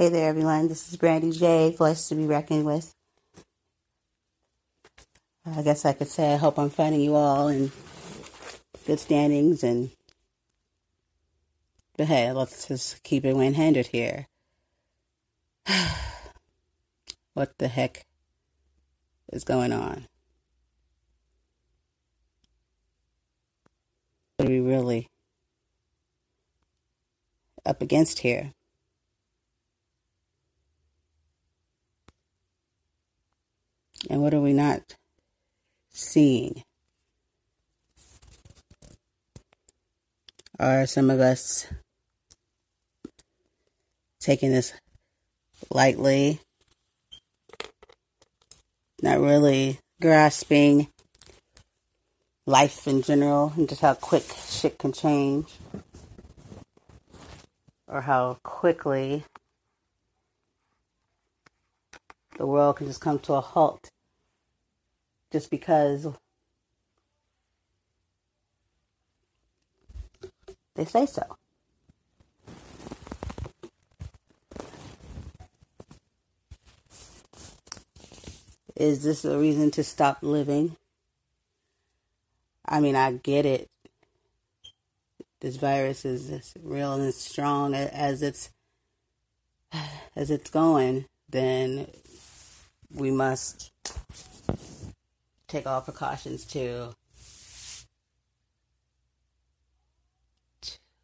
Hey there, everyone. This is Brandy J, voice to be reckoned with. I guess I could say I hope I'm finding you all in good standings and. But hey, let's just keep it 100 here. what the heck is going on? What are we really up against here? And what are we not seeing? Are some of us taking this lightly, not really grasping life in general and just how quick shit can change, or how quickly the world can just come to a halt just because they say so. Is this a reason to stop living? I mean, I get it. This virus is as real and as strong as it's as it's going. Then we must take all precautions to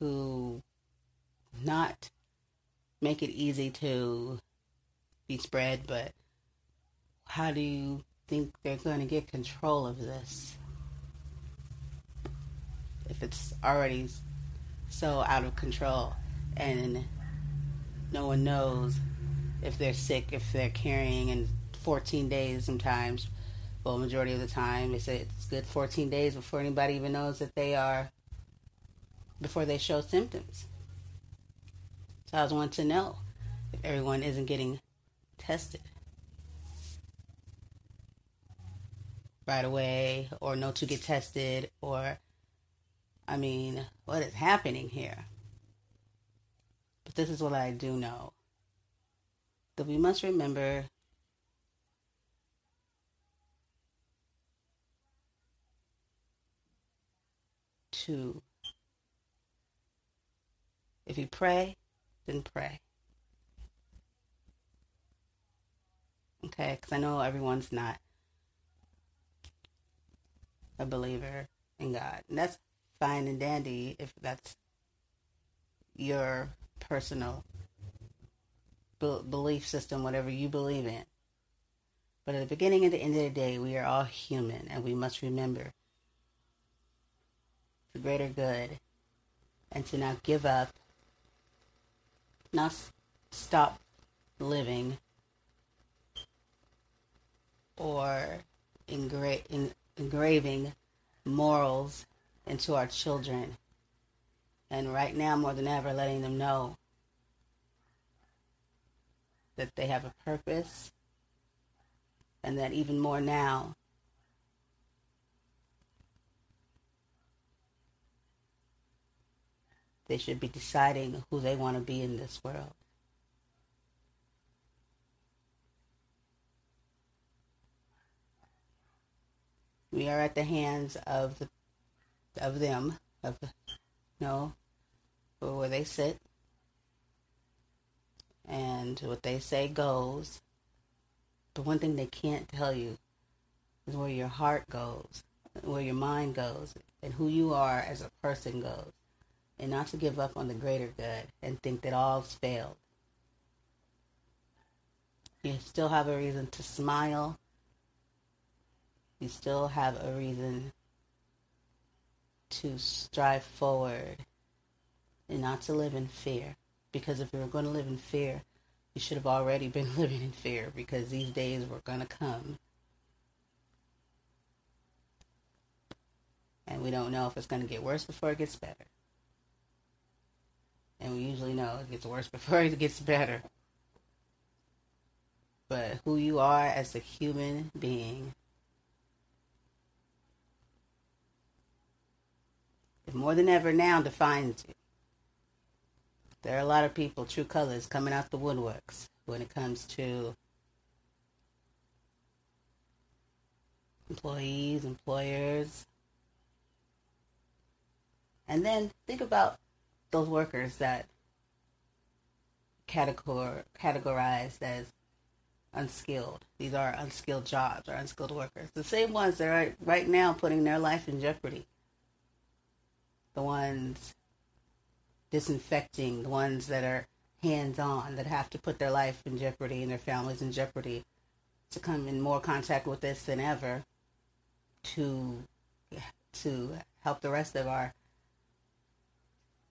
to not make it easy to be spread, but how do you think they're going to get control of this? If it's already so out of control and no one knows if they're sick, if they're carrying in 14 days sometimes, well, majority of the time, they say it's good 14 days before anybody even knows that they are, before they show symptoms. So I was wanting to know if everyone isn't getting tested. right away or know to get tested or I mean, what is happening here? But this is what I do know. That we must remember to if you pray, then pray. Okay, because I know everyone's not a believer in God. And that's fine and dandy if that's your personal be- belief system, whatever you believe in. But at the beginning and the end of the day, we are all human and we must remember the greater good and to not give up, not stop living or engra- in, engraving morals into our children. And right now, more than ever, letting them know that they have a purpose, and that even more now, they should be deciding who they want to be in this world. We are at the hands of the, of them, of you know, where they sit, and what they say goes. The one thing they can't tell you is where your heart goes, where your mind goes, and who you are as a person goes. And not to give up on the greater good and think that all's failed. You still have a reason to smile you still have a reason to strive forward and not to live in fear. Because if you were going to live in fear, you should have already been living in fear because these days were going to come. And we don't know if it's going to get worse before it gets better. And we usually know it gets worse before it gets better. But who you are as a human being more than ever now defines you. there are a lot of people, true colors, coming out the woodworks when it comes to employees, employers. And then think about those workers that categor- categorized as unskilled. These are unskilled jobs or unskilled workers. The same ones that are right now putting their life in jeopardy. The ones disinfecting, the ones that are hands on, that have to put their life in jeopardy and their families in jeopardy to come in more contact with this than ever to to help the rest of our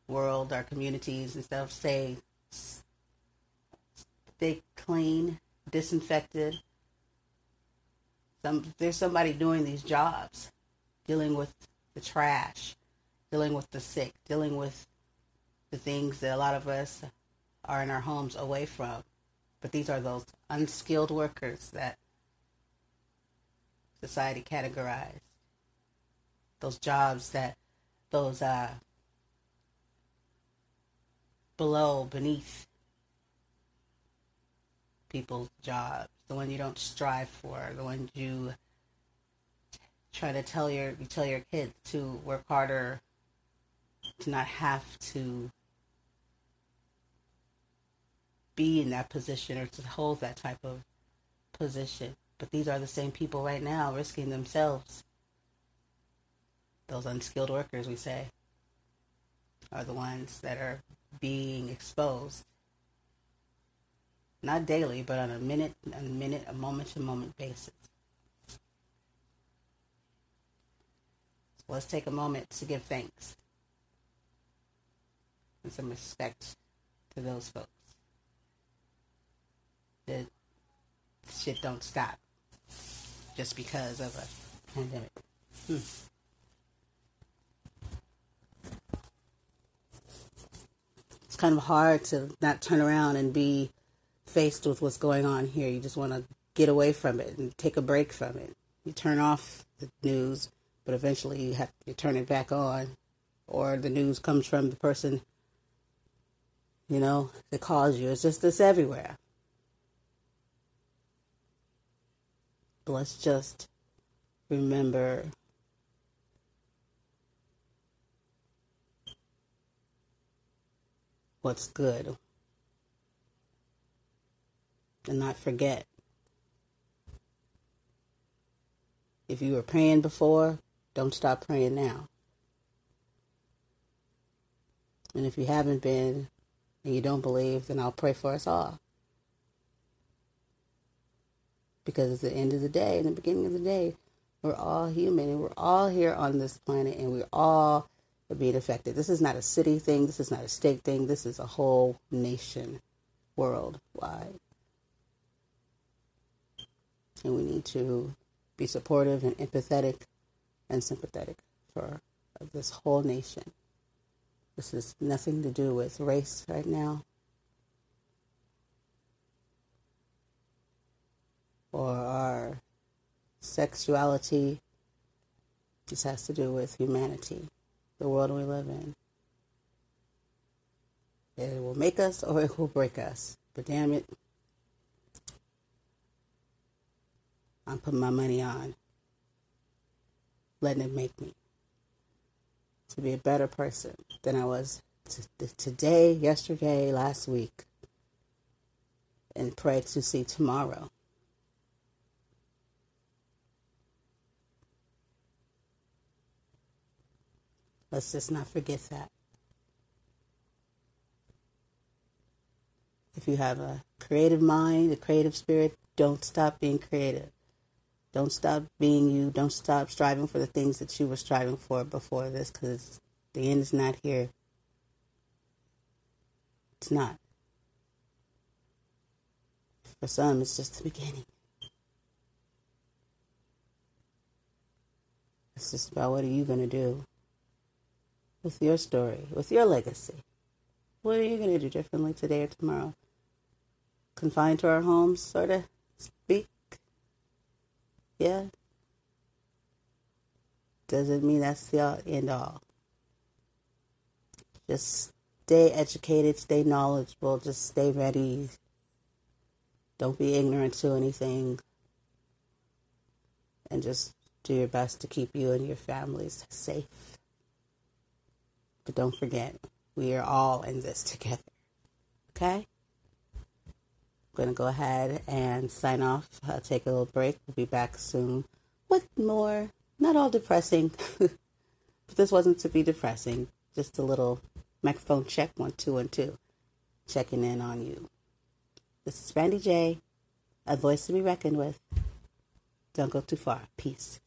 world, our communities and stuff stay stay clean, disinfected. Some there's somebody doing these jobs, dealing with the trash, dealing with the sick, dealing with the things that a lot of us are in our homes away from. But these are those unskilled workers that society categorized. Those jobs that those uh, below, beneath people's jobs, the one you don't strive for, the ones you try to tell your you tell your kids to work harder, to not have to be in that position or to hold that type of position. But these are the same people right now risking themselves. Those unskilled workers, we say, are the ones that are being exposed. Not daily, but on a minute, a minute, a moment to moment basis. So let's take a moment to give thanks and some respect to those folks. That shit don't stop just because of a pandemic. Hmm. It's kind of hard to not turn around and be faced with what's going on here. You just want to get away from it and take a break from it. You turn off the news, but eventually you have to turn it back on, or the news comes from the person, you know, that calls you. It's just this everywhere. But let's just remember what's good and not forget. If you were praying before, don't stop praying now. And if you haven't been and you don't believe, then I'll pray for us all. Because at the end of the day, in the beginning of the day, we're all human and we're all here on this planet and we're all being affected. This is not a city thing, this is not a state thing, this is a whole nation worldwide. And we need to be supportive and empathetic and sympathetic for this whole nation. This has nothing to do with race right now. or our sexuality. This has to do with humanity, the world we live in. It will make us or it will break us. But damn it, I'm putting my money on letting it make me to be a better person than I was t- today, yesterday, last week, and pray to see tomorrow. Let's just not forget that. If you have a creative mind, a creative spirit, don't stop being creative. Don't stop being you. Don't stop striving for the things that you were striving for before this because the end is not here. It's not. For some, it's just the beginning. It's just about what are you going to do with your story, with your legacy? What are you going to do differently today or tomorrow? Confined to our homes, sort of speak? Yeah? Doesn't mean that's the end all. Just stay educated, stay knowledgeable, just stay ready. Don't be ignorant to anything. And just do your best to keep you and your families safe. But don't forget, we are all in this together. Okay? I'm going to go ahead and sign off. I'll take a little break. We'll be back soon with more, not all depressing, but this wasn't to be depressing. Just a little microphone check one, two, and two. Checking in on you. This is Brandy J, a voice to be reckoned with. Don't go too far. Peace.